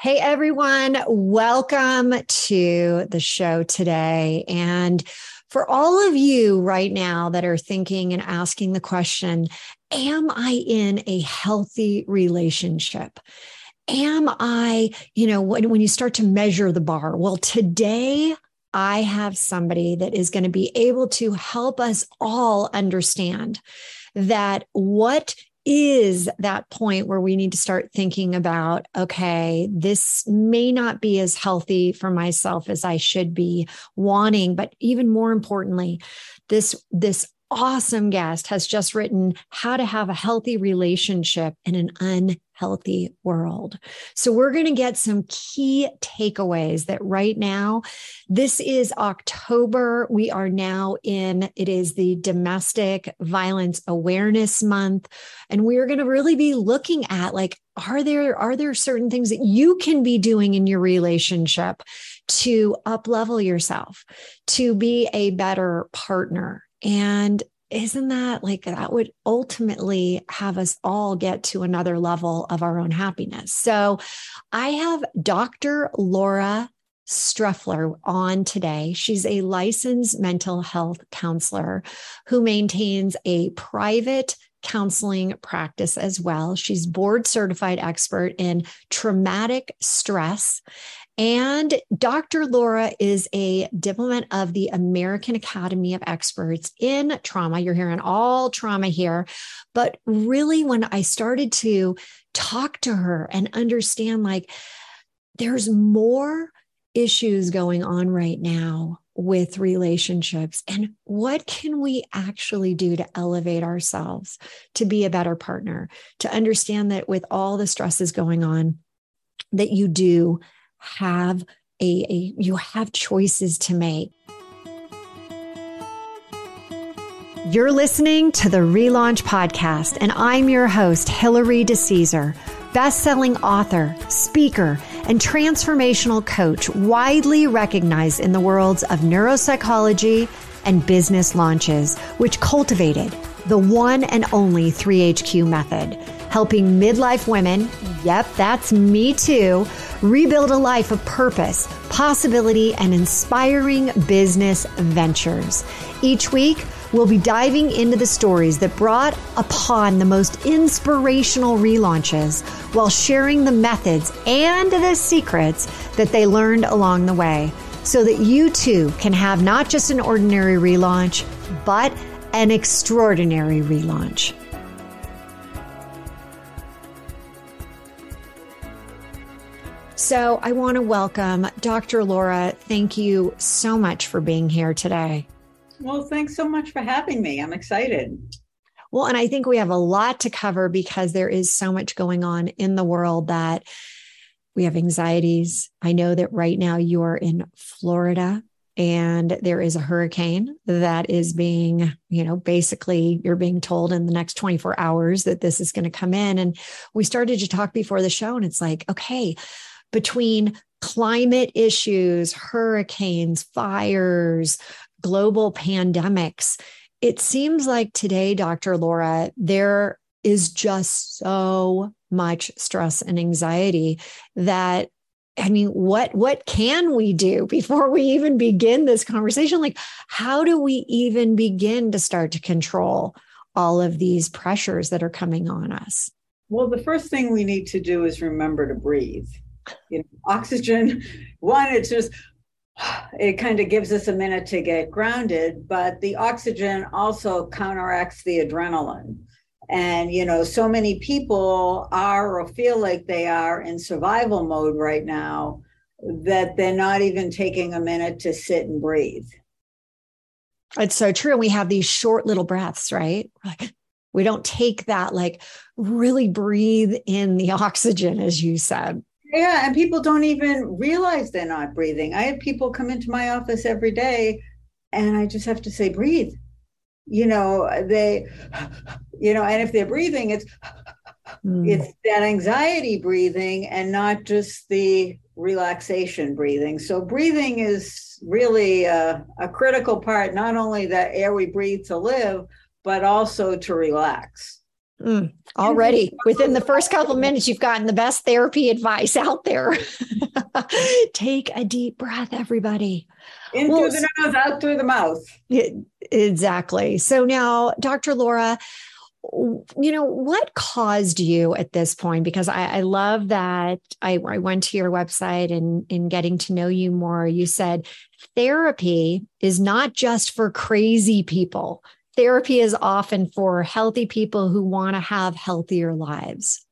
Hey, everyone. Welcome to the show today. And for all of you right now that are thinking and asking the question, Am I in a healthy relationship? Am I, you know, when, when you start to measure the bar? Well, today I have somebody that is going to be able to help us all understand that what is that point where we need to start thinking about okay this may not be as healthy for myself as i should be wanting but even more importantly this this awesome guest has just written how to have a healthy relationship in an unhealthy world. So we're going to get some key takeaways that right now, this is October. We are now in, it is the domestic violence awareness month. And we're going to really be looking at like, are there, are there certain things that you can be doing in your relationship to up level yourself, to be a better partner, and isn't that like that would ultimately have us all get to another level of our own happiness? So I have Dr. Laura Streyffeler on today. She's a licensed mental health counselor who maintains a private counseling practice as well. She's board certified expert in traumatic stress and Dr. Laura is a diplomat of the American Academy of Experts in trauma. You're hearing all trauma here. But really, when I started to talk to her and understand, like, there's more issues going on right now with relationships and what can we actually do to elevate ourselves to be a better partner to understand that with all the stresses going on that you do have a, a you have choices to make. You're listening to the Relaunch Podcast, and I'm your host, Hilary DeCesar, best-selling author, speaker, and transformational coach, widely recognized in the worlds of neuropsychology and business launches, which cultivated the one and only 3HQ method, helping midlife women, yep, that's me too, rebuild a life of purpose, possibility, and inspiring business ventures. Each week, we'll be diving into the stories that brought upon the most inspirational relaunches while sharing the methods and the secrets that they learned along the way so that you too can have not just an ordinary relaunch, but an extraordinary relaunch. So I want to welcome Dr. Laura. Thank you so much for being here today. Well, thanks so much for having me. I'm excited. Well, and I think we have a lot to cover because there is so much going on in the world that we have anxieties. I know that right now you are in Florida and there is a hurricane that is being, you know, basically you're being told in the next 24 hours that this is going to come in. And we started to talk before the show, and it's like, okay, between climate issues, hurricanes, fires, global pandemics. It seems like today, Dr. Laura, there is just so much stress and anxiety that I mean, what what can we do before we even begin this conversation? Like, how do we even begin to start to control all of these pressures that are coming on us? Well, the first thing we need to do is remember to breathe you know, oxygen. One, it's just it kind of gives us a minute to get grounded, but the oxygen also counteracts the adrenaline. And you know, so many people are or feel like they are in survival mode right now that they're not even taking a minute to sit and breathe. It's so true. And we have these short little breaths, right? Like we don't take that, like really breathe in the oxygen, as you said. Yeah, and people don't even realize they're not breathing. I have people come into my office every day and I just have to say, breathe. You know, they, you know, and if they're breathing, it's, mm. it's that anxiety breathing and not just the relaxation breathing. So breathing is really a, a critical part, not only that air we breathe to live, but also to relax. Mm, already within the first couple minutes, you've gotten the best therapy advice out there. Take a deep breath, everybody. In well, through the nose, out through the mouth. It, exactly. So now, Dr. Laura, you know what caused you at this point because I, I love that I, I, went to your website and in getting to know you more you said therapy is not just for crazy people therapy is often for healthy people who want to have healthier lives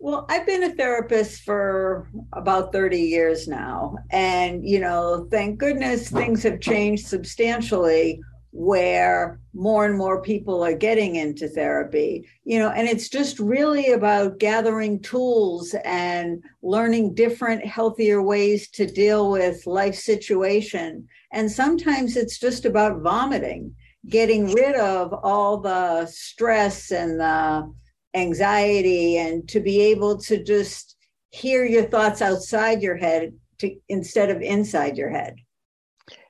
well, I've been a therapist for about 30 years now. And, you know, thank goodness things have changed substantially where more and more people are getting into therapy you know and it's just really about gathering tools and learning different healthier ways to deal with life situation and sometimes it's just about vomiting getting rid of all the stress and the anxiety and to be able to just hear your thoughts outside your head to, instead of inside your head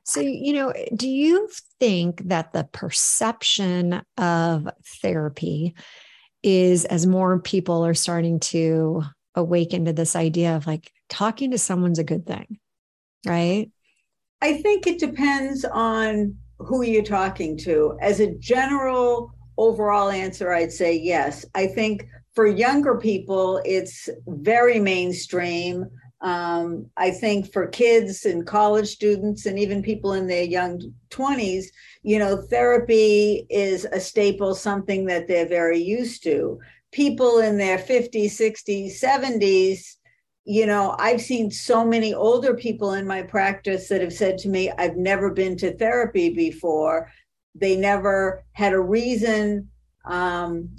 so, you know, do you think that the perception of therapy is as more people are starting to awaken to this idea of like talking to someone's a good thing, right? I think it depends on who are you're talking to. As a general overall answer, I'd say yes. I think for younger people, it's very mainstream. Um, I think for kids and college students and even people in their young 20s, you know, therapy is a staple, something that they're very used to. People in their 50s, 60s, 70s, you know, I've seen so many older people in my practice that have said to me, I've never been to therapy before. They never had a reason um,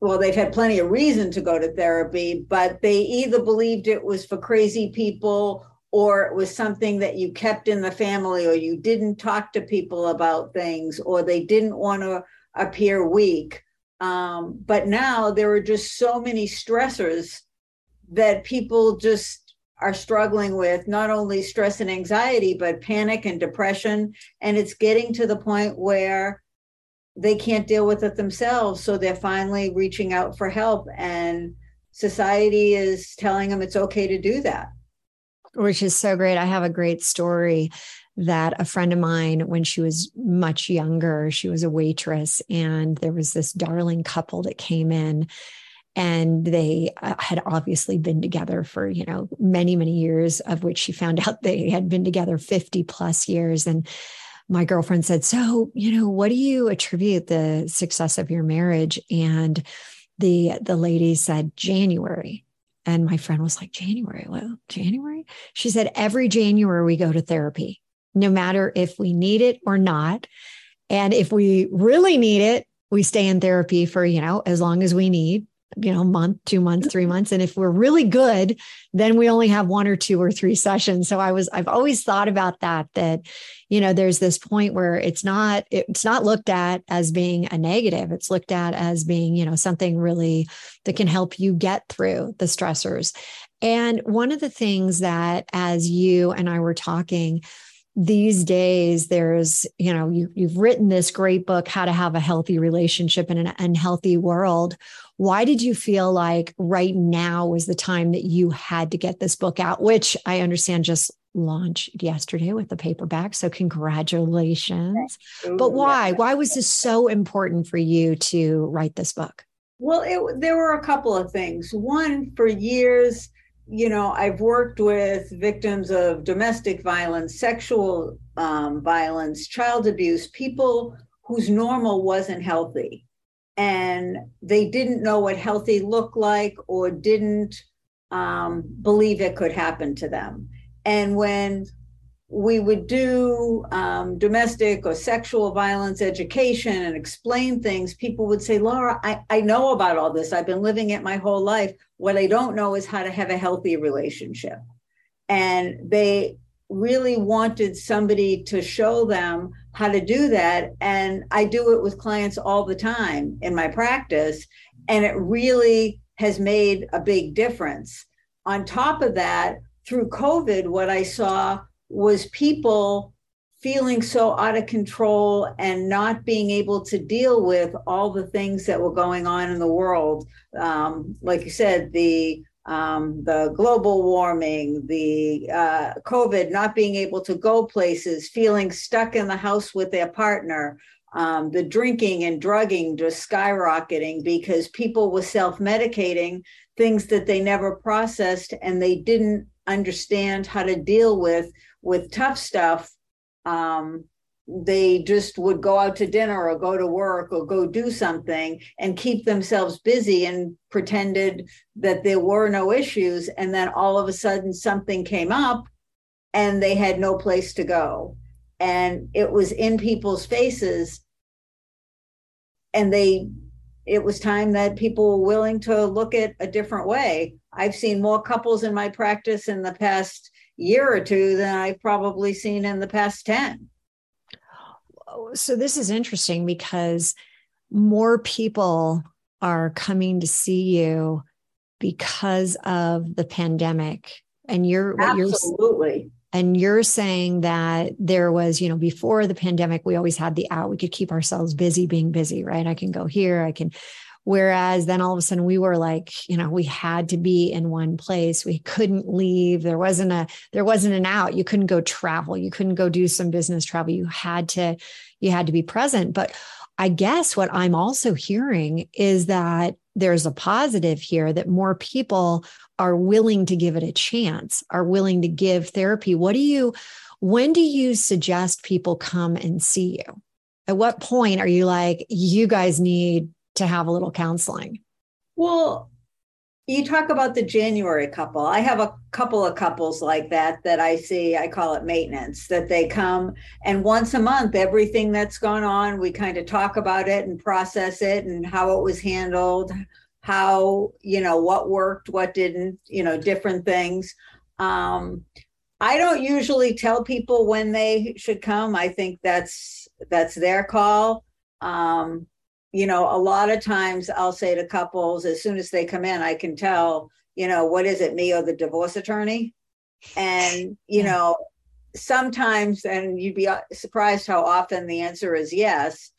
well, they've had plenty of reason to go to therapy, but they either believed it was for crazy people or it was something that you kept in the family or you didn't talk to people about things or they didn't want to appear weak. Um, but now there are just so many stressors that people just are struggling with not only stress and anxiety, but panic and depression. And it's getting to the point where they can't deal with it themselves. So they're finally reaching out for help. And society is telling them it's okay to do that. Which is so great. I have a great story that a friend of mine, when she was much younger, she was a waitress, and there was this darling couple that came in and they uh, had obviously been together for you know many many years of which she found out they had been together 50 plus years and my girlfriend said, So, you know, what do you attribute the success of your marriage? And the the lady said, January. And my friend was like, January? Well, January? She said, every January we go to therapy, no matter if we need it or not. And if we really need it, we stay in therapy for, you know, as long as we need you know, month, two months, three months. And if we're really good, then we only have one or two or three sessions. So I was, I've always thought about that, that, you know, there's this point where it's not, it's not looked at as being a negative. It's looked at as being, you know, something really that can help you get through the stressors. And one of the things that as you and I were talking, these days there's you know you, you've written this great book how to have a healthy relationship in an unhealthy world why did you feel like right now was the time that you had to get this book out, which I understand just launched yesterday with the paperback. So congratulations. But why? Why was this so important for you to write this book? Well, it, there were a couple of things. One, for years, you know, I've worked with victims of domestic violence, sexual um, violence, child abuse, people whose normal wasn't healthy and they didn't know what healthy looked like or didn't um, believe it could happen to them. And when we would do um, domestic or sexual violence education and explain things, people would say, Laura, I, I know about all this. I've been living it my whole life. What I don't know is how to have a healthy relationship. And they really wanted somebody to show them how to do that. And I do it with clients all the time in my practice. And it really has made a big difference. On top of that, through COVID, what I saw was people feeling so out of control and not being able to deal with all the things that were going on in the world. Um, like you said, the um, the global warming, the uh, COVID, not being able to go places, feeling stuck in the house with their partner, um, the drinking and drugging just skyrocketing because people were self medicating things that they never processed and they didn't understand how to deal with with tough stuff um, they just would go out to dinner or go to work or go do something and keep themselves busy and pretended that there were no issues. And then all of a sudden something came up and they had no place to go. And it was in people's faces. And they it was time that people were willing to look at a different way. I've seen more couples in my practice in the past year or two than i've probably seen in the past 10 so this is interesting because more people are coming to see you because of the pandemic. And you're absolutely you're, and you're saying that there was you know before the pandemic we always had the out. We could keep ourselves busy being busy right? I can go here i can whereas then all of a sudden we were like you know we had to be in one place. We couldn't leave. There wasn't a there wasn't an out. You couldn't go travel. You couldn't go do some business travel. You had to you had to be present. But i guess what i'm also hearing is that there's a positive here that more people are willing to give it a chance are willing to give therapy. What do you when do you suggest people come and see you? At what point are you like you guys need to have a little counseling? Well, you talk about the January couple. I have a couple of couples like that that I see. I call it maintenance, that they come and once a month, everything that's gone on, we kind of talk about it and process it and how it was handled, how, you know, what worked, what didn't, you know, different things. Um, I don't usually tell people when they should come. I think that's that's their call. Um, you know, a lot of times I'll say to couples, as soon as they come in, I can tell, you know, what is it, me or the divorce attorney? And, you know, sometimes, and you'd be uh, surprised how often the answer is yes.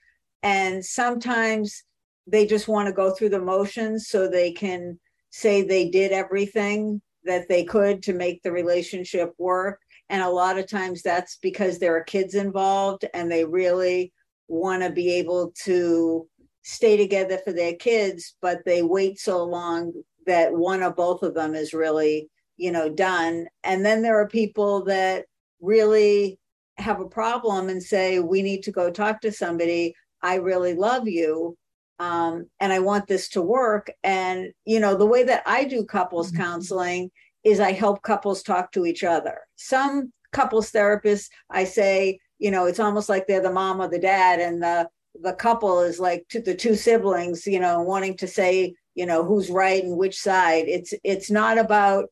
And sometimes they just want to go through the motions so they can say they did everything that they could to make the relationship work. And a lot of times that's because there are kids involved and they really want to be able to stay together for their kids, but they wait so long that one or both of them is really, you know, done. And then there are people that really have a problem and say, we need to go talk to somebody. I really love you. Um, and I want this to work. And, you know, the way that I do couples mm-hmm. counseling is I help couples talk to each other. Some couples therapists, I say, you know, it's almost like they're the mom or the dad, and the the couple is like to the two siblings, you know, wanting to say, you know, who's right and which side. It's it's not about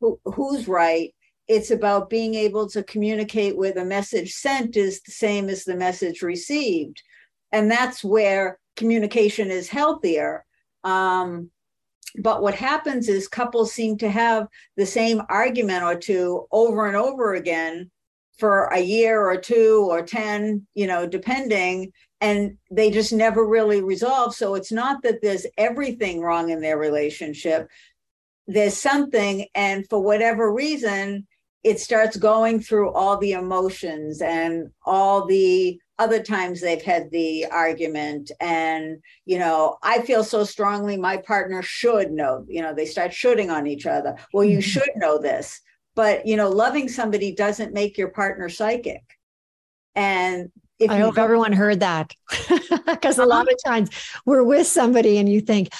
who, who's right. It's about being able to communicate where the message sent is the same as the message received, and that's where communication is healthier. Um, but what happens is couples seem to have the same argument or two over and over again for a year or two or 10, you know, depending and they just never really resolve. So it's not that there's everything wrong in their relationship. There's something, and for whatever reason, it starts going through all the emotions and all the other times they've had the argument and you know i feel so strongly my partner should know you know they start shooting on each other well you mm-hmm. should know this but you know loving somebody doesn't make your partner psychic and if I hope everyone heard that because a uh-huh. lot of times we're with somebody and you think,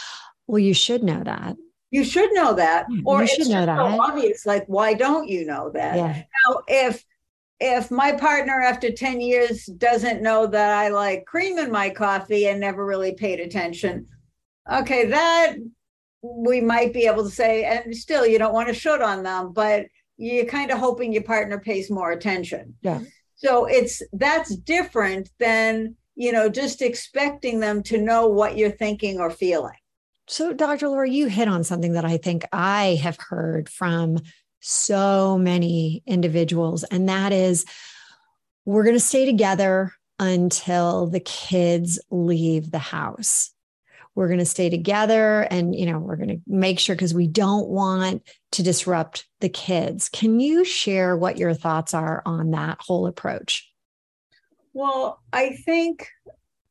well, you should know that. You should know that, hmm, or you should know that. So obvious, like why don't you know that? Yeah. Now, if if my partner after 10 years doesn't know that I like cream in my coffee and never really paid attention, okay, that we might be able to say, and still you don't want to shoot on them, but you're kind of hoping your partner pays more attention. Yeah. So it's that's different than, you know, just expecting them to know what you're thinking or feeling. So, Dr. Laura, you hit on something that I think I have heard from so many individuals, and that is we're going to stay together until the kids leave the house. We're going to stay together and, you know, we're going to make sure because we don't want to disrupt the kids. Can you share what your thoughts are on that whole approach? Well, I think,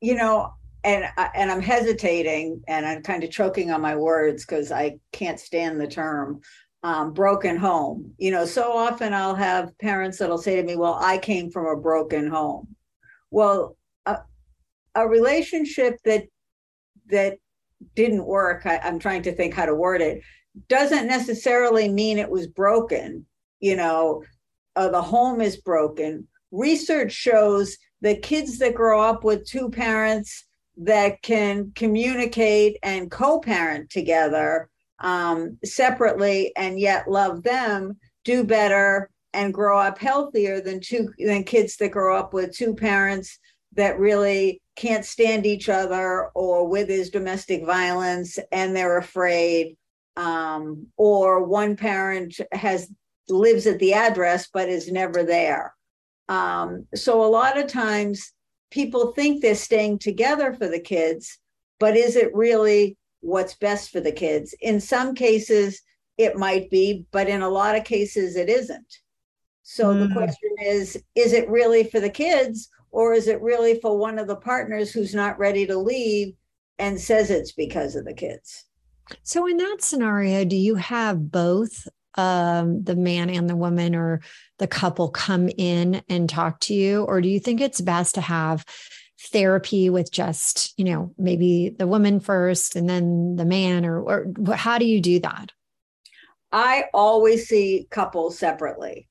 you know, and and I'm hesitating and I'm kind of choking on my words because I can't stand the term um, broken home. You know, so often I'll have parents that'll say to me, "Well, I came from a broken home." Well, a, a relationship that that didn't work. I, I'm trying to think how to word it. Doesn't necessarily mean it was broken. You know, uh, the home is broken. Research shows that kids that grow up with two parents that can communicate and co-parent together um, separately and yet love them do better and grow up healthier than two than kids that grow up with two parents that really can't stand each other or with his domestic violence and they're afraid um, or one parent has lives at the address but is never there um, so a lot of times people think they're staying together for the kids, but is it really what's best for the kids? In some cases, it might be, but in a lot of cases, it isn't. So mm. the question is is it really for the kids, or is it really for one of the partners who's not ready to leave and says it's because of the kids? So, in that scenario, do you have both um, the man and the woman or the couple come in and talk to you? Or do you think it's best to have therapy with just, you know, maybe the woman first and then the man? Or, or how do you do that? I always see couples separately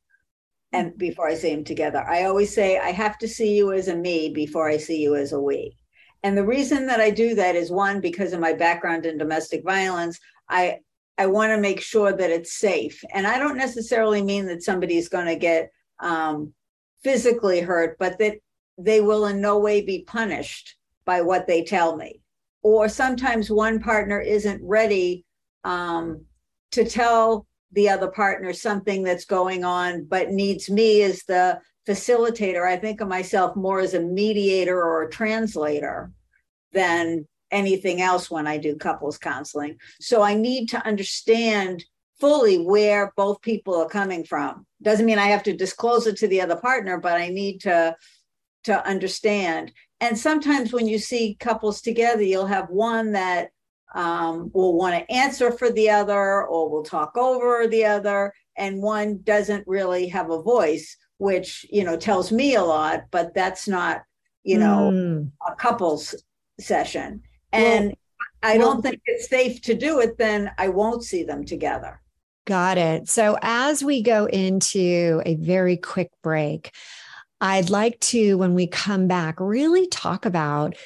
and before I see them together. I always say, I have to see you as a me before I see you as a we. And the reason that I do that is one, because of my background in domestic violence, I I want to make sure that it's safe. And I don't necessarily mean that somebody's going to get um, physically hurt, but that they will in no way be punished by what they tell me. Or sometimes one partner isn't ready um, to tell the other partner something that's going on, but needs me as the facilitator. I think of myself more as a mediator or a translator than anything else when I do couples counseling. So I need to understand fully where both people are coming from. Doesn't mean I have to disclose it to the other partner, but I need to to understand. And sometimes when you see couples together, you'll have one that um, will want to answer for the other or will talk over the other, and one doesn't really have a voice, which you know tells me a lot. But that's not you know mm. a couples session and well, I don't well, think it's safe to do it, then I won't see them together. Got it. So as we go into a very quick break, I'd like to, when we come back, really talk about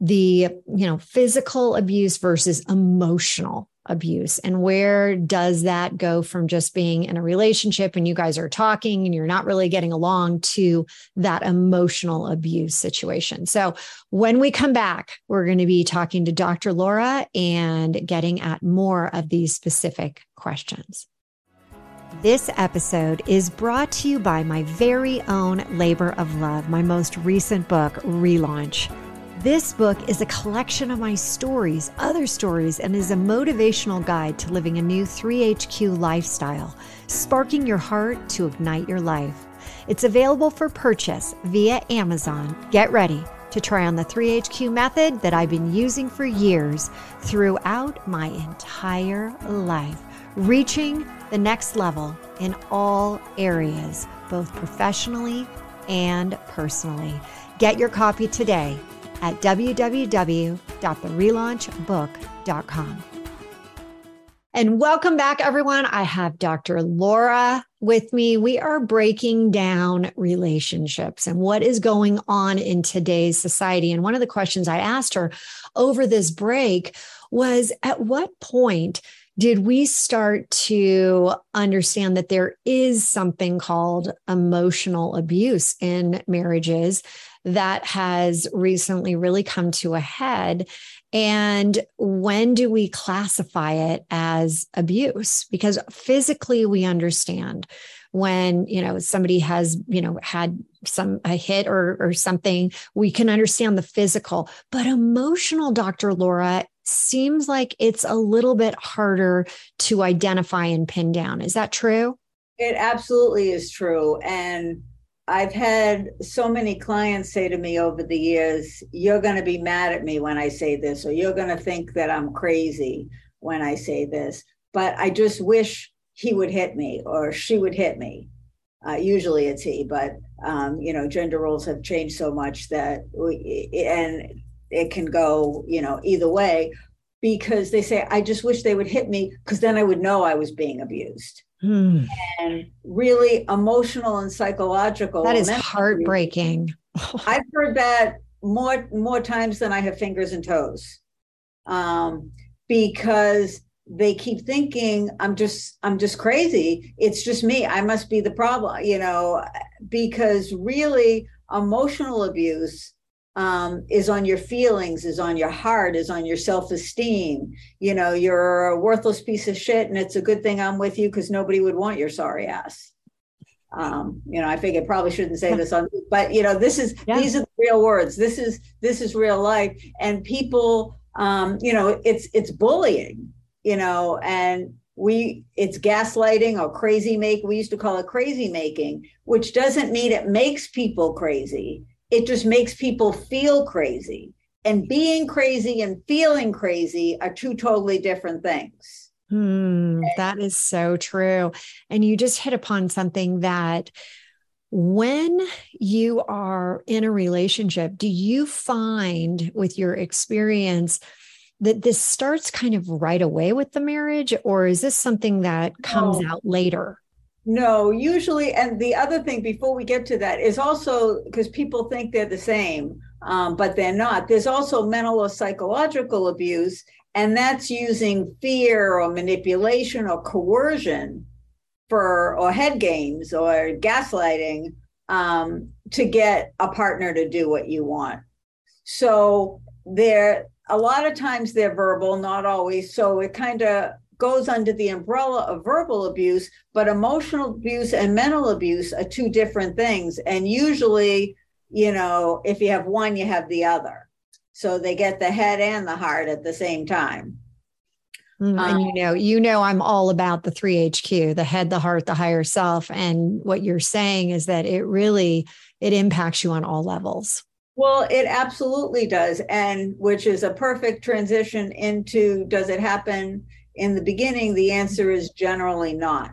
the you know physical abuse versus emotional abuse. And where does that go from just being in a relationship and you guys are talking and you're not really getting along to that emotional abuse situation? So when we come back we're going to be talking to dr laura and getting at more of these specific questions. This episode is brought to you by my very own labor of love my most recent book relaunch this book is a collection of my stories, other stories, and is a motivational guide to living a new 3HQ lifestyle, sparking your heart to ignite your life. It's available for purchase via Amazon. Get ready to try on the 3HQ method that I've been using for years throughout my entire life, reaching the next level in all areas, both professionally and personally. Get your copy today at www.therelaunchbook.com. And welcome back, everyone. I have Dr. Laura with me. We are breaking down relationships and what is going on in today's society. And one of the questions I asked her over this break was at what point did we start to understand that there is something called emotional abuse in marriages that has recently really come to a head. And when do we classify it as abuse? Because physically we understand when you know somebody has you know had some a hit or or something we can understand the physical but emotional dr laura seems like it's a little bit harder to identify and pin down is that true it absolutely is true and I've had so many clients say to me over the years, You're going to be mad at me when I say this, or you're going to think that I'm crazy when I say this. But I just wish he would hit me or she would hit me. Uh, usually it's he, but um, you know, gender roles have changed so much that we, and it can go, you know, either way because they say, I just wish they would hit me because then I would know I was being abused. Hmm. And really emotional and psychological. That is heartbreaking. I've heard that more more times than I have fingers and toes. Um, because they keep thinking i'm just i'm just crazy it's just me i must be the problem you know because really emotional abuse um, is on your feelings is on your heart is on your self-esteem. You know you're a worthless piece of shit and it's a good thing i'm with you because nobody would want your sorry ass. Um, you know i figured probably shouldn't say this on but you know this is yeah. these are the real words. This is this is real life. And people um, you know it's it's bullying you know, and we it's gaslighting or crazy make we used to call it crazy making which doesn't mean it makes people crazy it just makes people feel crazy and being crazy and feeling crazy are two totally different things hmm, that is so true and you just hit upon something that when you are in a relationship do you find with your experience that this starts kind of right away with the marriage, or is this something that comes no. out later? No, usually. And the other thing before we get to that is also because people think they're the same, um, but they're not. There's also mental or psychological abuse, and that's using fear or manipulation or coercion for or head games or gaslighting um, to get a partner to do what you want. So there a lot of times they're verbal, not always. So it kind of goes under the umbrella of verbal abuse, but emotional abuse and mental abuse are two different things. And usually, you know, if you have one, you have the other. So they get the head and the heart at the same time. Mm, and you um, know, you know, I'm all about the 3HQ, the head, the heart, the higher self. And what you're saying is that it really it impacts you on all levels. Well, it absolutely does. And which is a perfect transition into does it happen in the beginning? The answer is generally not.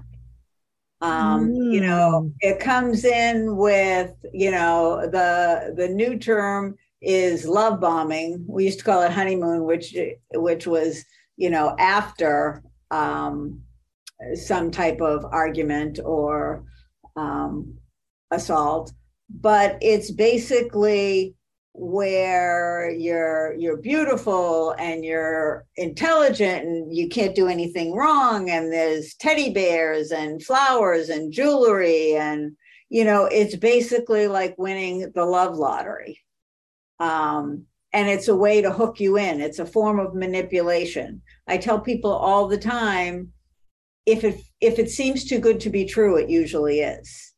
Um, mm. You know, mm. it comes in with, you know, the the new term is love bombing. We used to call it honeymoon, which which was, you know, after um, some type of argument or um, assault but it's basically where you're you're beautiful and you're intelligent and you can't do anything wrong. And there's teddy bears and flowers and jewelry and you know it's basically like winning the love lottery. Um, and it's a way to hook you in. It's a form of manipulation. I tell people all the time if it if it seems too good to be true it usually is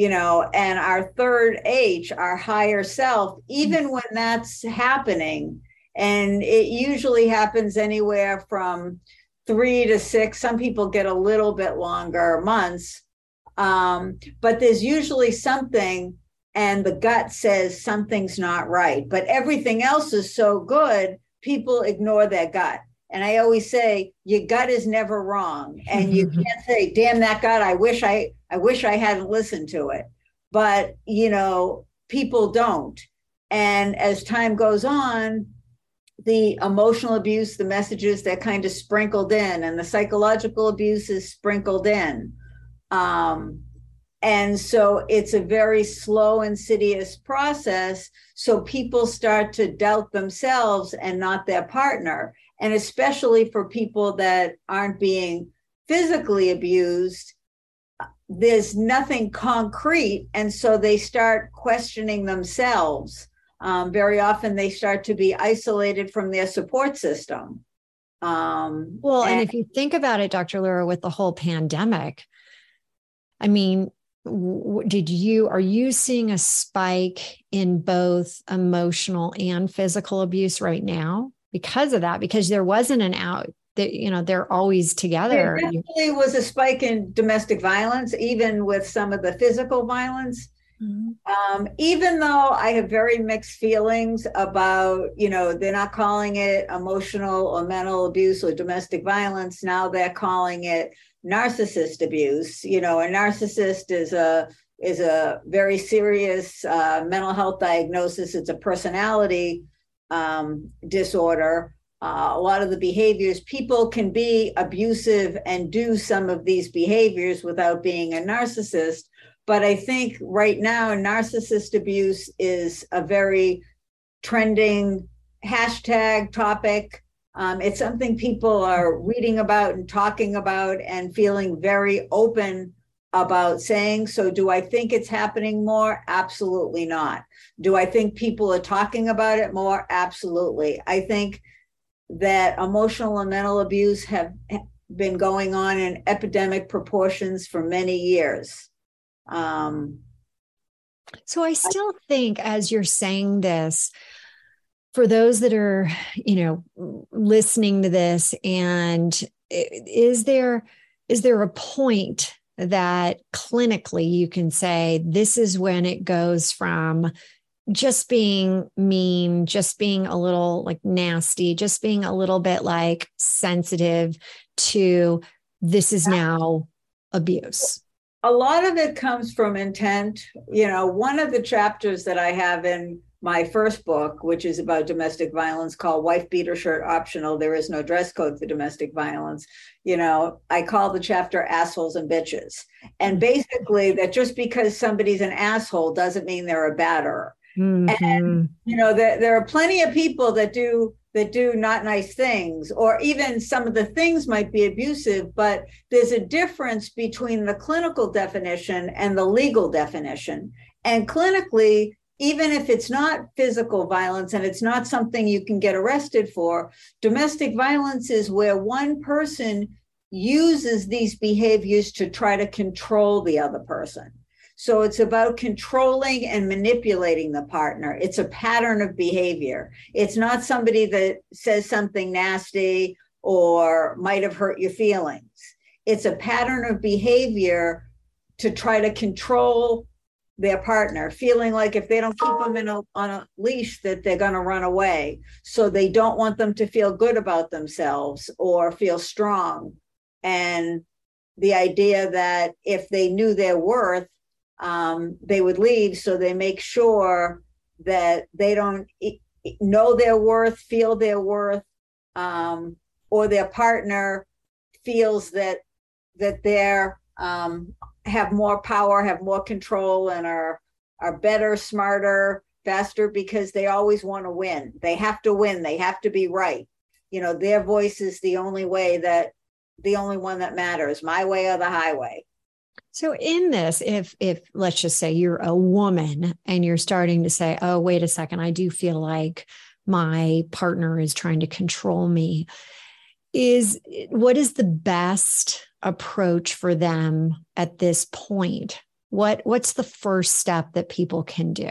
you know, and our third H, our higher self, even when that's happening, and it usually happens anywhere from three to six, some people get a little bit longer months. Um, but there's usually something, and the gut says something's not right, but everything else is so good, people ignore their gut. And I always say, your gut is never wrong. And you can't say, damn that gut, I wish I I wish I hadn't listened to it. But you know, people don't. And as time goes on, the emotional abuse, the messages that kind of sprinkled in, and the psychological abuse is sprinkled in. Um, and so it's a very slow, insidious process. So people start to doubt themselves and not their partner and especially for people that aren't being physically abused there's nothing concrete. And so they start questioning themselves. Um, very often they start to be isolated from their support system. Um, well and, and if you think about it dr laura with the whole pandemic I mean, did you are you seeing a spike in both emotional and physical abuse right now because of that because there wasn't an out that you know they're always together there definitely was a spike in domestic violence even with some of the physical violence mm-hmm. um, even though i have very mixed feelings about you know they're not calling it emotional or mental abuse or domestic violence now they're calling it narcissist abuse. You know, a narcissist is a is a very serious uh, mental health diagnosis. It's a personality um, disorder. Uh, a lot of the behaviors people can be abusive and do some of these behaviors without being a narcissist. But I think right now, narcissist abuse is a very trending hashtag topic um, it's something people are reading about and talking about and feeling very open about saying. So, do I think it's happening more? Absolutely not. Do I think people are talking about it more? Absolutely. I think that emotional and mental abuse have been going on in epidemic proportions for many years. Um, so, I still think as you're saying this, for those that are you know listening to this and is there is there a point that clinically you can say this is when it goes from just being mean just being a little like nasty just being a little bit like sensitive to this is now abuse. A lot of it comes from intent. You know one of the chapters that i have in my first book, which is about domestic violence, called Wife Beater Shirt Optional. There is no dress code for domestic violence. You know, I call the chapter Assholes and Bitches. And basically, that just because somebody's an asshole doesn't mean they're a batter. Mm-hmm. And, you know, there, there are plenty of people that do that do not nice things or even some of the things might be abusive but there's a difference between the clinical definition and the legal definition and clinically even if it's not physical violence and it's not something you can get arrested for, domestic violence is where one person uses these behaviors to try to control the other person. So it's about controlling and manipulating the partner. It's a pattern of behavior. It's not somebody that says something nasty or might have hurt your feelings. It's a pattern of behavior to try to control their partner, feeling like if they don't keep them in a, on a leash, that they're going to run away. So they don't want them to feel good about themselves or feel strong. And the idea that if they knew their worth, um, they would leave. So they make sure that they don't know their worth, feel their worth, um, or their partner feels that that they're um, have more power, have more control, and are are better, smarter, faster because they always want to win. They have to win. They have to be right. You know, their voice is the only way that the only one that matters. My way or the highway. So in this, if if let's just say you're a woman and you're starting to say, "Oh, wait a second, I do feel like my partner is trying to control me." Is what is the best approach for them at this point? What what's the first step that people can do?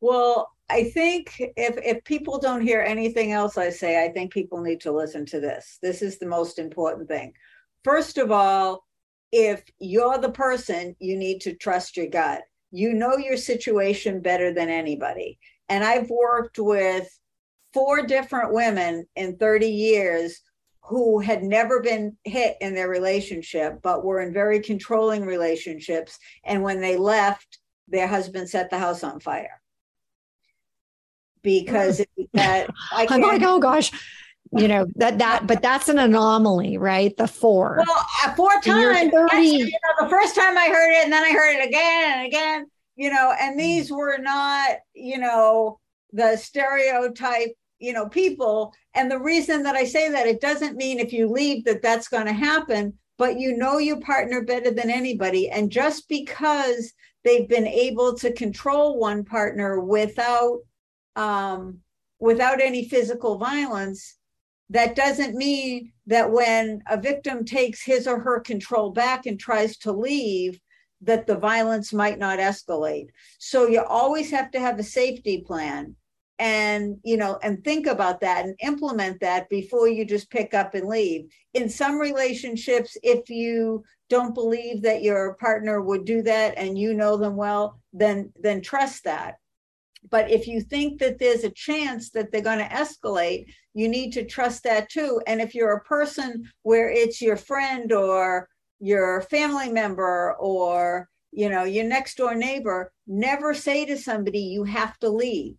Well, I think if if people don't hear anything else I say, I think people need to listen to this. This is the most important thing. First of all, if you're the person, you need to trust your gut. You know your situation better than anybody. And I've worked with four different women in 30 years who had never been hit in their relationship, but were in very controlling relationships. And when they left, their husband set the house on fire. Because that I am like, oh gosh, you know that that but that's an anomaly right the four well four times 30. you know, the first time i heard it and then i heard it again and again you know and mm. these were not you know the stereotype you know people. And the reason that i say that it doesn't mean if you leave that that's going to happen but you know your partner better than anybody. And just because they've been able to control one partner without um, without any physical violence that doesn't mean that when a victim takes his or her control back and tries to leave, that the violence might not escalate. So you always have to have a safety plan and you know and think about that and implement that before you just pick up and leave. In some relationships if you don't believe that your partner would do that and you know them well then then trust that. But if you think that there's a chance that they're going to escalate, you need to trust that too. And if you're a person where it's your friend or your family member or you know your next door neighbor, never say to somebody you have to leave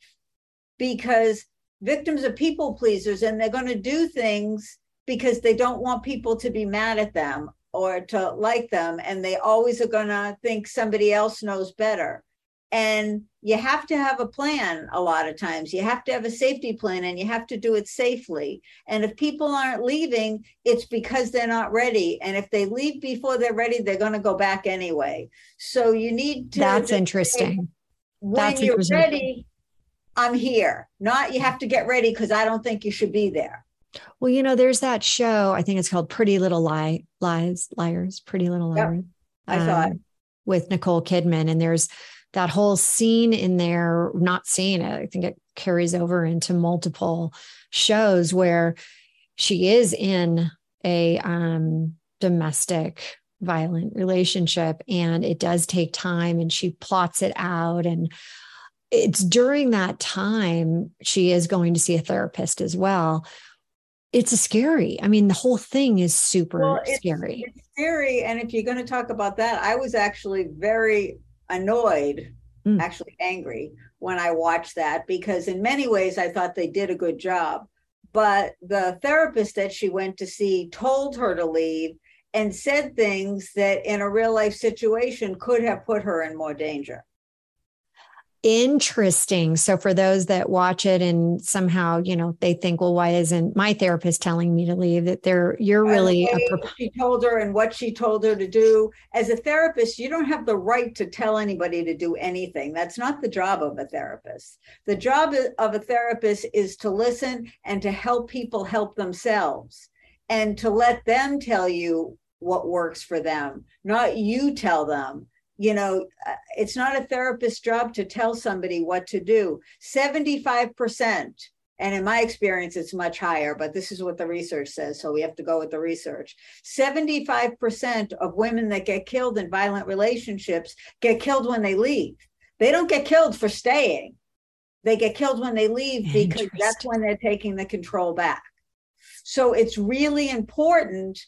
because victims are people pleasers and they're going to do things because they don't want people to be mad at them or to like them and they always are going to think somebody else knows better. And you have to have a plan a lot of times. You have to have a safety plan and you have to do it safely. And if people aren't leaving it's because they're not ready. And if they leave before they're ready they're going to go back anyway. So you need to that's interesting. when that's you're ready i'm here. Not you have to get ready because i don't think you should be there. Well you know there's that show i think it's called pretty little lie lies liars pretty little liars yep. i um, it. with nicole kidman and there's that whole scene in there, not seeing it, I think it carries over into multiple shows where she is in a um, domestic violent relationship and it does take time and she plots it out and it's during that time she is going to see a therapist as well it's a scary i mean the whole thing is super well, it's, scary it's scary and if you're going to talk about that i was actually very annoyed, mm. actually angry, when I watched that because, in many ways, I thought they did a good job. But the therapist that she went to see told her to leave and said things that, in a real life situation, could have put her in more danger. Interesting. So for those that watch it and somehow, you know, they think, well, why isn't my therapist telling me to leave? That they're you're really a she told her and what she told her to do. As a therapist, you don't have the right to tell anybody to do anything. That's not the job of a therapist. The job of a therapist is to listen and to help people help themselves and to let them tell you what works for them, not you tell them you know, uh, it's not a therapist's job to tell somebody what to do. 75%, and in my experience, it's much higher, but this is what the research says. So we have to go with the research. 75% of women that get killed in violent relationships get killed when they leave. They don't get killed for staying. They get killed when they leave because that's when they're taking the control back. So it's really important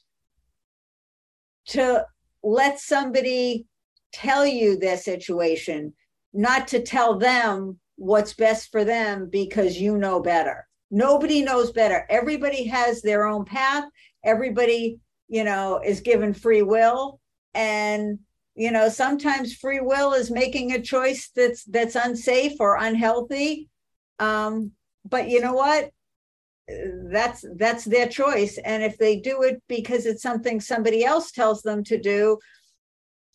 to let somebody tell you their situation, not to tell them what's best for them because you know better. Nobody knows better. Everybody has their own path. Everybody, you know, is given free will. And, you know, sometimes free will is making a choice that's that's unsafe or unhealthy. Um, but you know what? That's that's their choice. And if they do it because it's something somebody else tells them to do,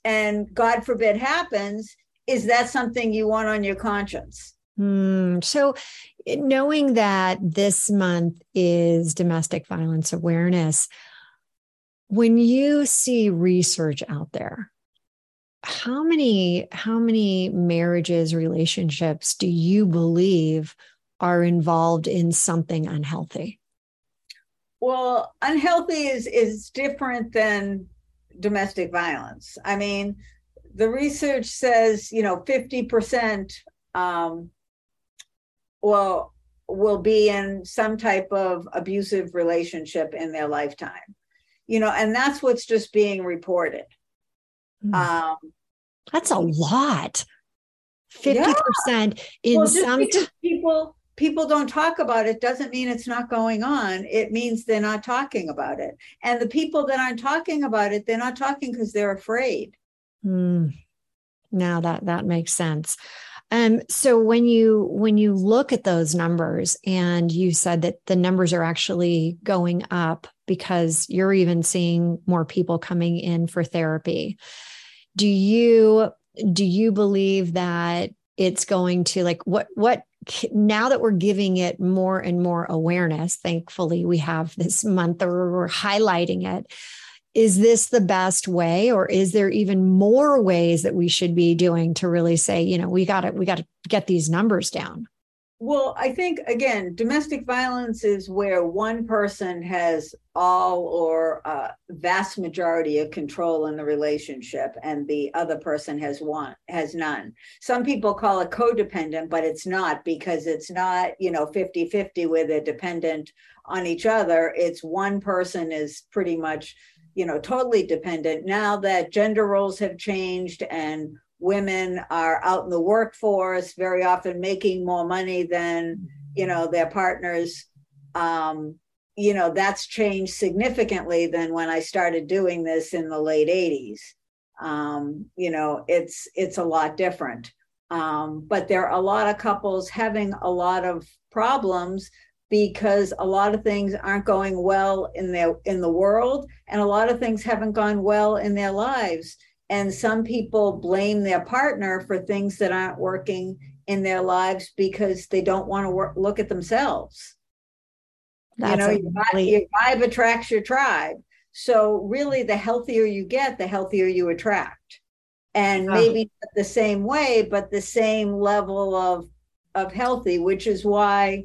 and God forbid happens, is that something you want on your conscience? Hmm. So, knowing that this month is domestic violence awareness, when you see research out there, how many how many marriages relationships do you believe are involved in something unhealthy well unhealthy is is different than domestic violence. I mean, the research says, you know, 50% um, will will be in some type of abusive relationship in their lifetime. You know, and that's what's just being reported. Mm. Um, that's a lot. 50% yeah. in well, some t- people people don't talk about it doesn't mean it's not going on. It means they're not talking about it. And the people that aren't talking about it, they're not talking because they're afraid. Mm. Now that that makes sense. Um, so when you when you look at those numbers and you said that the numbers are actually going up because you're even seeing more people coming in for therapy, do you do you believe that it's going to like what what now that we're giving it more and more awareness thankfully we have this month or we're highlighting it is this the best way? Or is there even more ways that we should be doing to really say you know we got to we got to get these numbers down well, I think again, domestic violence is where one person has all or uh, vast majority of control in the relationship, and the other person has one has none. Some people call it codependent, but it's not because it's not you know 50-50 where they're dependent on each other. It's one person is pretty much you know totally dependent. Now that gender roles have changed and women are out in the workforce very often making more money than you know their partners um, you know that's changed significantly than when i started doing this in the late 80s um, you know it's it's a lot different. Um, but there are a lot of couples having a lot of problems because a lot of things aren't going well in their in the world and a lot of things haven't gone well in their lives and some people blame their partner for things that aren't working in their lives because they don't want to work, look at themselves. That's you know, your vibe, your vibe attracts your tribe. So really, the healthier you get, the healthier you attract, and oh. maybe not the same way, but the same level of of healthy. Which is why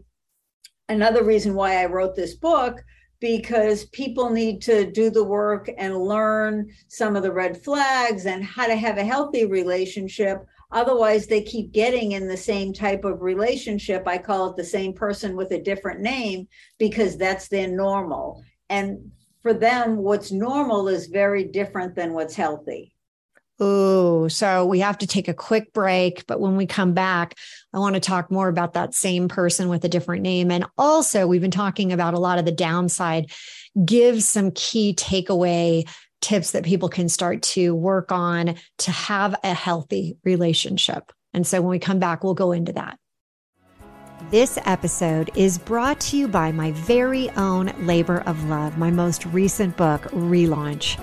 another reason why I wrote this book because people need to do the work and learn some of the red flags and how to have a healthy relationship. Otherwise, they keep getting in the same type of relationship. I call it the same person with a different name because that's their normal. And for them, what's normal is very different than what's healthy. Oh, so we have to take a quick break. But when we come back, I want to talk more about that same person with a different name. And also, we've been talking about a lot of the downside. Give some key takeaway tips that people can start to work on to have a healthy relationship. And so when we come back, we'll go into that. This episode is brought to you by my very own Labor of Love, my most recent book, Relaunch.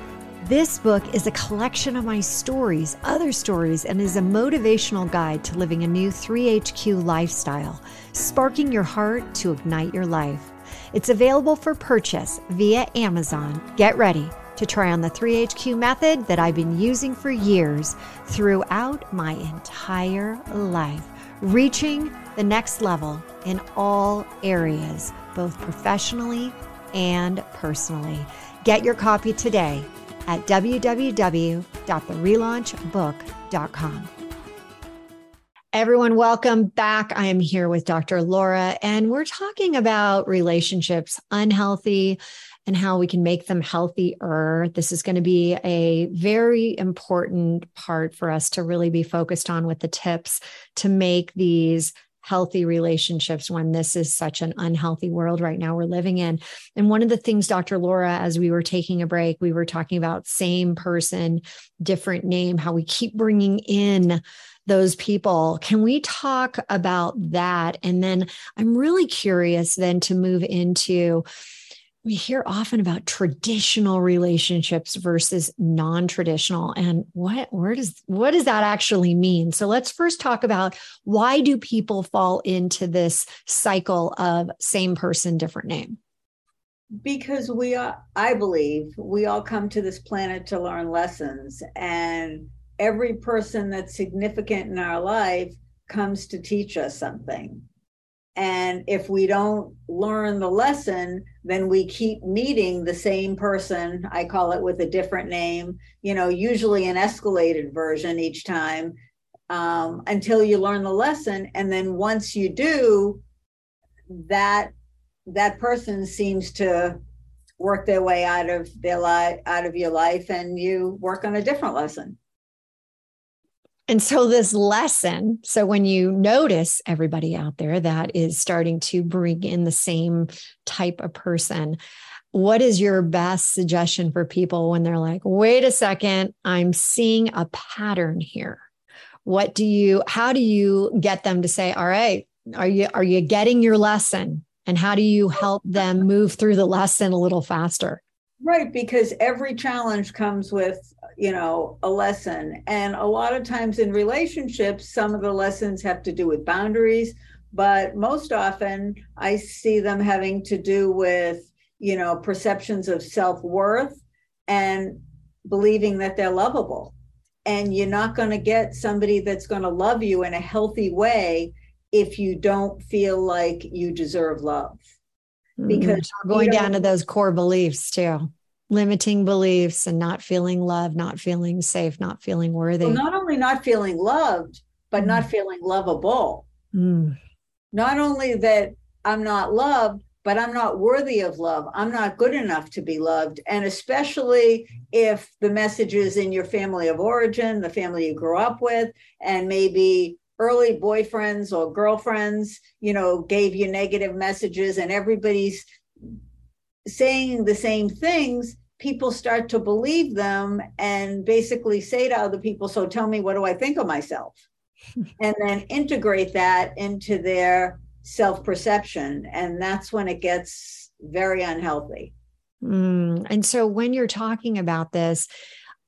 This book is a collection of my stories, other stories, and is a motivational guide to living a new 3HQ lifestyle, sparking your heart to ignite your life. It's available for purchase via Amazon. Get ready to try on the 3HQ method that I've been using for years throughout my entire life, reaching the next level in all areas, both professionally and personally. Get your copy today at www.therelaunchbook.com. Everyone, welcome back. I am here with Dr. Laura, and we're talking about relationships, unhealthy, and how we can make them healthier. This is going to be a very important part for us to really be focused on with the tips to make these healthy relationships when this is such an unhealthy world right now we're living in. And one of the things, Dr. Laura, as we were taking a break, we were talking about same person, different name, how we keep bringing in those people. Can we talk about that? And then I'm really curious then to move into we hear often about traditional relationships versus non-traditional and what where does what does that actually mean? So let's first talk about why do people fall into this cycle of same person different name? Because we are i believe we all come to this planet to learn lessons and every person that's significant in our life comes to teach us something and if we don't learn the lesson, then we keep meeting the same person. I call it with a different name, you know, usually an escalated version each time um, until you learn the lesson. And then once you do, that that person seems to work their way out of their life out of your life and you work on a different lesson and so, this lesson so, when you notice everybody out there that is starting to bring in the same type of person, what is your best suggestion for people when they're like, wait a second, I'm seeing a pattern here? What do you, how do you get them to say, all right, are you, are you getting your lesson? And how do you help them move through the lesson a little faster? Right, because every challenge comes with you know, a lesson. And a lot of times in relationships, some of the lessons have to do with boundaries, but most often I see them having to do with, you know, perceptions of self worth and believing that they're lovable. And you're not going to get somebody that's going to love you in a healthy way if you don't feel like you deserve love. Mm-hmm. Because mm-hmm. going down to those core beliefs too limiting beliefs and not feeling loved, not feeling safe, not feeling worthy. Well, not only not feeling loved, but mm. not feeling lovable. Mm. Not only that I'm not loved, but I'm not worthy of love. I'm not good enough to be loved. And especially if the message is in your family of origin, the family you grew up with, and maybe early boyfriends or girlfriends, you know, gave you negative messages and everybody's saying the same things, people start to believe them and basically say to other people, So tell me, what do I think of myself? and then integrate that into their self perception. And that's when it gets very unhealthy. Mm. And so when you're talking about this,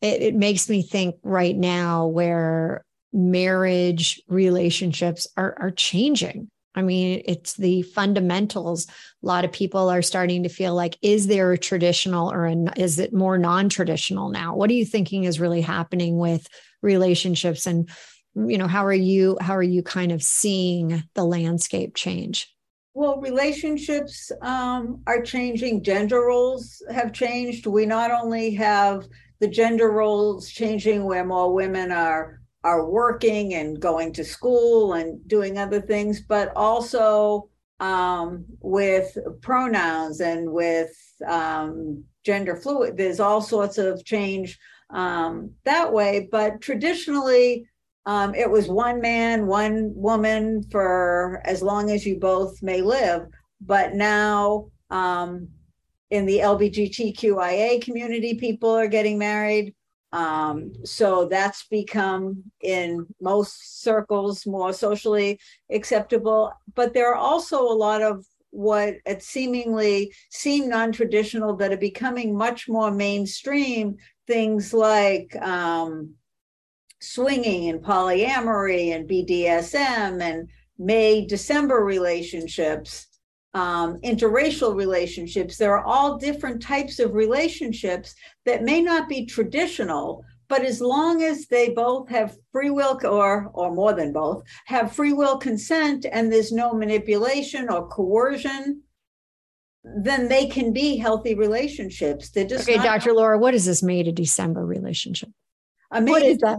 it, it makes me think right now where marriage relationships are, are changing I mean, it's the fundamentals. A lot of people are starting to feel like, is there a traditional or a, is it more non traditional now? What are you thinking is really happening with relationships? And, you know, how are you, how are you kind of seeing the landscape change? Well, relationships um, are changing. Gender roles have changed. We not only have the gender roles changing where more women are are working and going to school and doing other things, but also um, with pronouns and with um, gender fluid. There's all sorts of change um, that way. But traditionally, um, it was one man, one woman for as long as you both may live. But now, um, in the LGBTQIA community, people are getting married. Um, so that's become in most circles more socially acceptable. But there are also a lot of what it seemingly seem non-traditional that are becoming much more mainstream things like um, swinging and polyamory and BDSM and May December relationships um, interracial relationships. There are all different types of relationships that may not be traditional, but as long as they both have free will or or more than both have free will consent and there's no manipulation or coercion then they can be healthy relationships they're just okay dr laura what is this may to december relationship a may what is that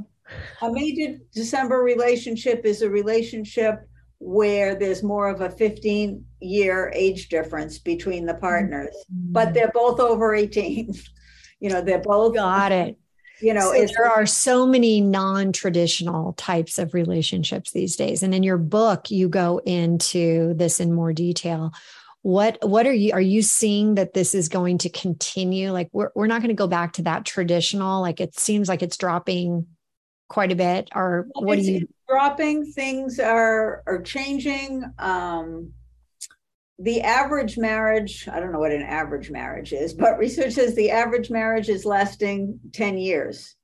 a may to december relationship is a relationship where there's more of a 15 year age difference between the partners, mm-hmm. but they're both over 18. you know, they're both got it. You know, so there are so many non traditional types of relationships these days. And in your book, you go into this in more detail. What what are you are you seeing that this is going to continue? Like we're we're not going to go back to that traditional, like it seems like it's dropping quite a bit or what do you dropping things are are changing um the average marriage i don't know what an average marriage is but research says the average marriage is lasting 10 years.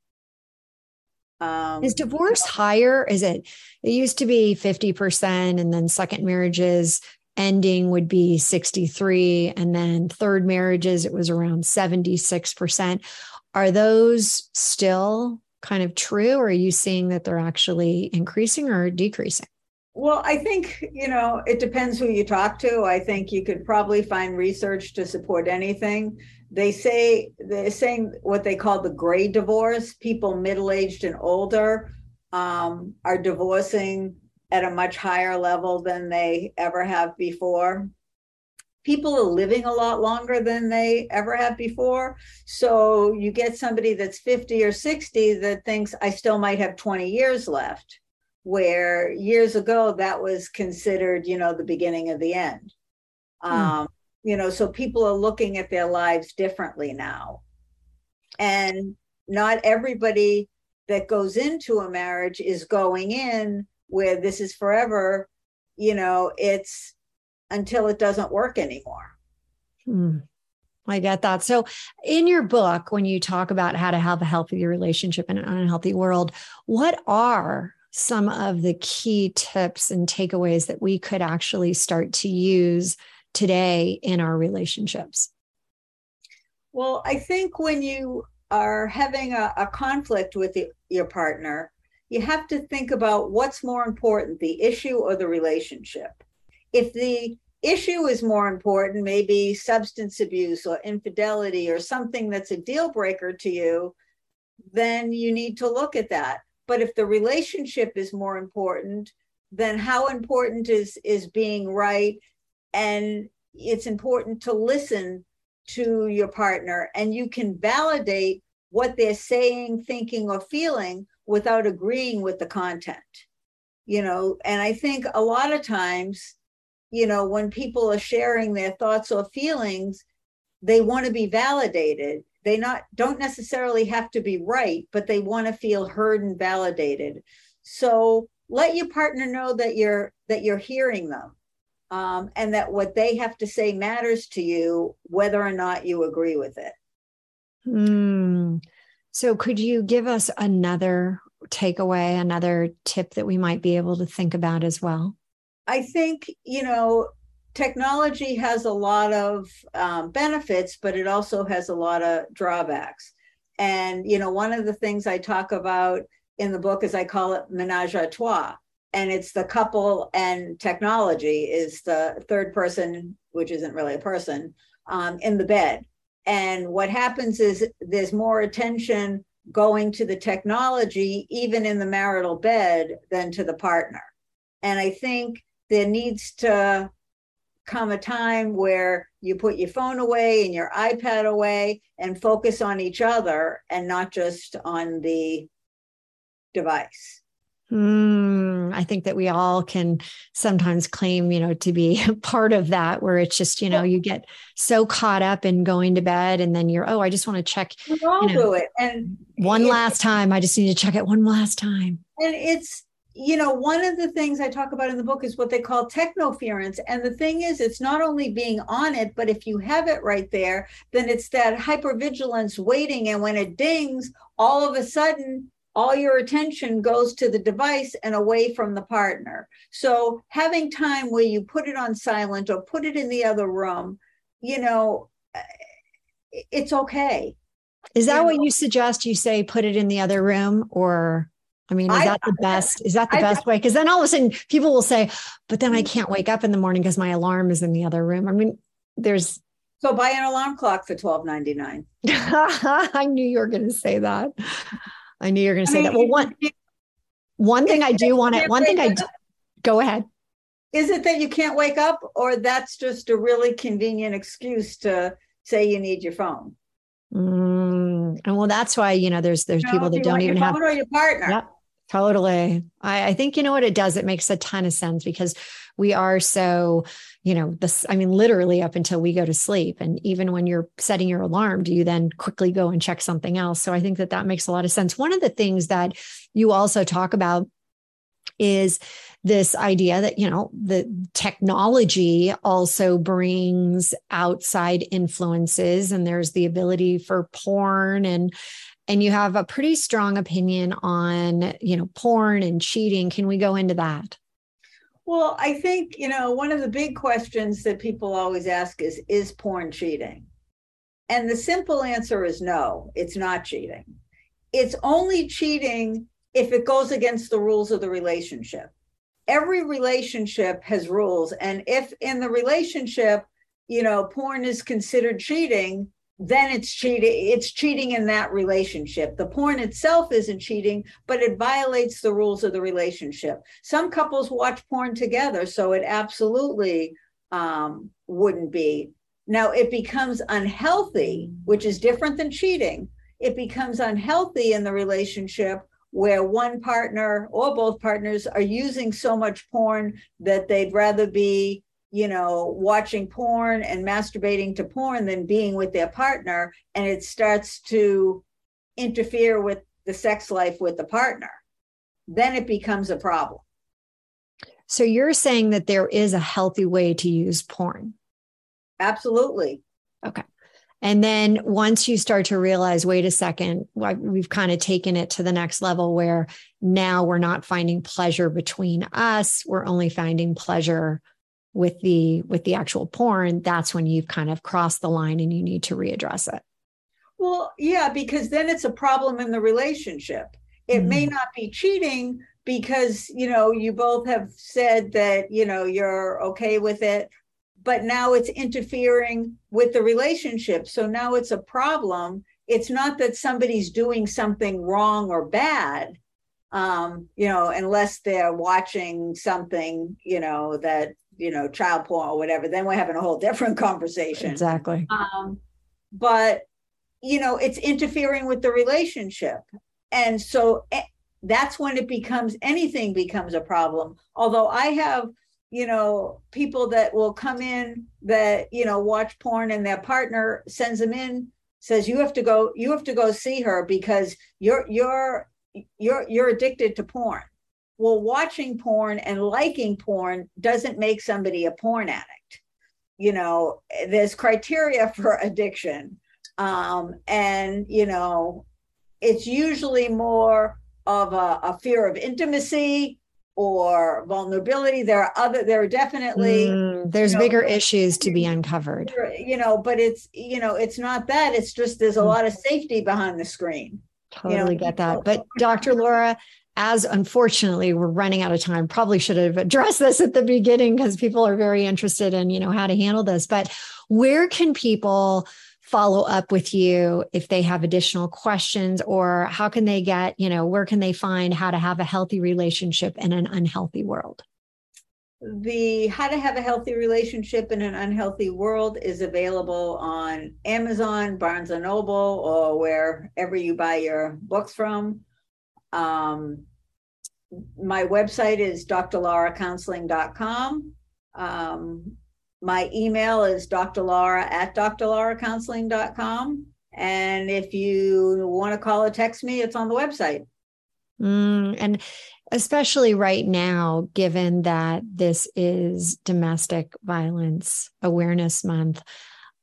Um, is divorce higher? Is it it used to be 50% and then second marriages ending would be 63 and then third marriages it was around 76% are those still kind of true? Or are you seeing that they're actually increasing or decreasing? Well i think you know it depends who you talk to. I think you could probably find research to support anything. They say they're saying what they call the gray divorce. People middle-aged and older um, are divorcing at a much higher level than they ever have before people are living a lot longer than they ever have before. So you get somebody that's 50 or 60 that thinks I still might have 20 years left, where years ago that was considered, you know, the beginning of the end. Hmm. Um, you know, so people are looking at their lives differently now. And not everybody that goes into a marriage is going in where this is forever. You know, it's until it doesn't work anymore. Hmm. I get that. So, in your book, when you talk about how to have a healthy relationship in an unhealthy world, what are some of the key tips and takeaways that we could actually start to use today in our relationships? Well, I think when you are having a, a conflict with the, your partner, you have to think about what's more important, the issue or the relationship. If the issue is more important, maybe substance abuse or infidelity or something that's a deal breaker to you, then you need to look at that. But if the relationship is more important, then how important is is being right and it's important to listen to your partner and you can validate what they're saying, thinking or feeling without agreeing with the content. You know, and I think a lot of times you know, when people are sharing their thoughts or feelings, they want to be validated. They not don't necessarily have to be right, but they want to feel heard and validated. So let your partner know that you're that you're hearing them. Um, and that what they have to say matters to you, whether or not you agree with it. Hmm. So, could you give us another takeaway, another tip that we might be able to think about as well? I think, you know, technology has a lot of um, benefits, but it also has a lot of drawbacks. And, you know, one of the things I talk about in the book is I call it menage a trois. And it's the couple and technology is the third person, which isn't really a person, um, in the bed. And what happens is there's more attention going to the technology, even in the marital bed, than to the partner. And I think there needs to come a time where you put your phone away and your iPad away and focus on each other and not just on the device. Mm, I think that we all can sometimes claim, you know, to be part of that, where it's just, you know, you get so caught up in going to bed and then you're, oh, I just want to check. We all you know, do it. And one last time, I just need to check it one last time. And it's, you know, one of the things I talk about in the book is what they call technoference. And the thing is, it's not only being on it, but if you have it right there, then it's that hypervigilance waiting. And when it dings, all of a sudden, all your attention goes to the device and away from the partner. So having time where you put it on silent or put it in the other room, you know, eh, it's okay. Is that you what know? you suggest? You say put it in the other room or? I mean, is I, that the best? Is that the I, best way? Because then all of a sudden people will say, but then I mm. can't wake up in the morning because my alarm is in the other room. I mean, there's so buy an alarm clock for twelve ninety nine. I knew you were going to say that. I knew you were going to say mean, that. Well, one one thing I do want to one thing I do, go ahead. Is it that you can't wake up, or that's just a really convenient excuse to say you need your phone? Mm, and well, that's why you know there's there's you know, people that don't even have or your partner. Yep. Totally. I, I, think you know what it does. It makes a ton of sense because we are so, you know, this, I mean, literally up until we go to sleep. And even when you're setting your alarm, do you then quickly go and check something else? So I think that that makes a lot of sense. One of the things that you also talk about is this idea that you know the technology also brings outside influences and there's the ability for porn and and you have a pretty strong opinion on you know porn and cheating. Can we go into that? Well i think you know one of the big questions that people always ask is is porn cheating? And the simple answer is no it's not cheating. It's only cheating if it goes against the rules of the relationship. Every relationship has rules and if in the relationship you know porn is considered cheating then it's cheating it's cheating in that relationship. The porn itself isn't cheating but it violates the rules of the relationship. Some couples watch porn together so it absolutely um, wouldn't be. Now it becomes unhealthy which is different than cheating. It becomes unhealthy in the relationship where one partner or both partners are using so much porn that they'd rather be you know, watching porn and masturbating to porn than being with their partner. And it starts to interfere with the sex life with the partner. Then it becomes a problem. So you're saying that there is a healthy way to use porn? Absolutely. Okay. And then once you start to realize, wait a second, we've kind of taken it to the next level where now we're not finding pleasure between us, we're only finding pleasure with the with the actual porn, that's when you've kind of crossed the line and you need to readdress it. Well, yeah, because then it's a problem in the relationship. It mm. may not be cheating because, you know, you both have said that, you know, you're okay with it, but now it's interfering with the relationship. So now it's a problem. It's not that somebody's doing something wrong or bad, um, you know, unless they're watching something, you know, that, you know, child porn or whatever, then we're having a whole different conversation. Exactly. Um, but, you know, it's interfering with the relationship. And so eh, that's when it becomes anything becomes a problem. Although I have, you know, people that will come in that, you know, watch porn and their partner sends them in, says, you have to go, you have to go see her because you're you're you're you're addicted to porn. Well, watching porn and liking porn doesn't make somebody a porn addict. You know, there's criteria for addiction. Um, and you know, it's usually more of a, a fear of intimacy or vulnerability there are other there are definitely mm, there's you know, bigger issues to be uncovered you know but it's you know it's not that it's just there's a mm. lot of safety behind the screen totally you know? get that but dr laura as unfortunately we're running out of time probably should have addressed this at the beginning because people are very interested in you know how to handle this. But where can people follow up with you if they have additional questions or how can they get you know where can they find how to have a healthy relationship in an unhealthy world? The how to have a healthy relationship in an unhealthy world is available on amazon barnes and noble or wherever you buy your books from um, my website is drlauracounseling.com um, my email is drlaura at drlauracounseling.com. And if you want to call or text me, it's on the website. Mm, and especially right now, given that this is Domestic Violence Awareness Month,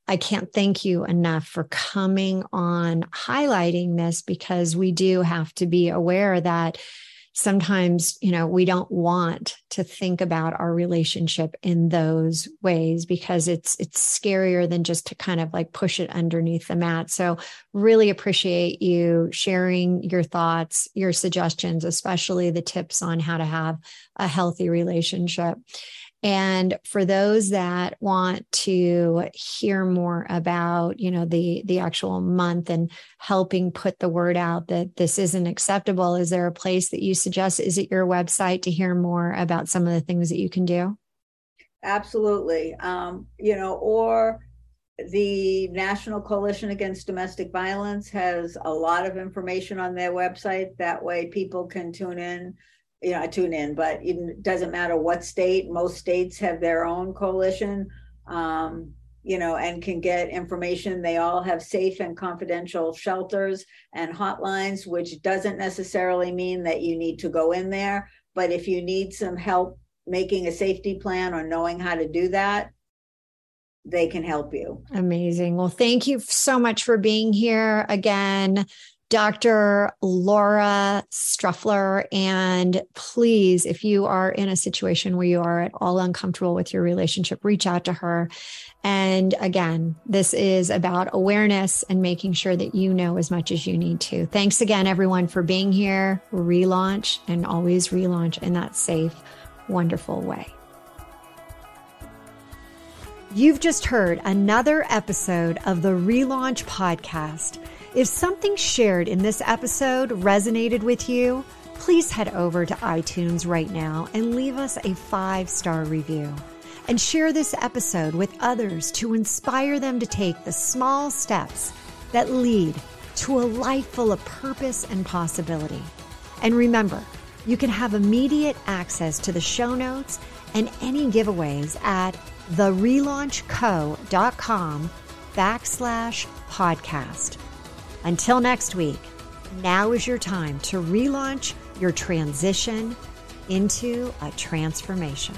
I can't thank you enough for coming on highlighting this because we do have to be aware that sometimes you know we don't want to think about our relationship in those ways because it's it's scarier than just to kind of like push it underneath the mat. So really appreciate you sharing your thoughts your suggestions especially the tips on how to have a healthy relationship and for those that want to hear more about, you know, the the actual month and helping put the word out that this isn't acceptable, is there a place that you suggest? Is it your website to hear more about some of the things that you can do? Absolutely. Um, you know, or the National Coalition Against Domestic Violence has a lot of information on their website. That way people can tune in you know, I tune in, but it doesn't matter what state. Most states have their own coalition, um, you know, and can get information. They all have safe and confidential shelters and hotlines, which doesn't necessarily mean that you need to go in there. But if you need some help making a safety plan or knowing how to do that, they can help you. Amazing. Well, thank you so much for being here again. Dr. Laura Streyffeler. And please, if you are in a situation where you are at all uncomfortable with your relationship, reach out to her. And again, this is about awareness and making sure that you know as much as you need to. Thanks again, everyone, for being here. Relaunch and always relaunch in that safe, wonderful way. You've just heard another episode of the Relaunch Podcast. If something shared in this episode resonated with you, please head over to iTunes right now and leave us a five star review. And share this episode with others to inspire them to take the small steps that lead to a life full of purpose and possibility. And remember, you can have immediate access to the show notes and any giveaways at therelaunchco.com backslash podcast. Until next week, now is your time to relaunch your transition into a transformation.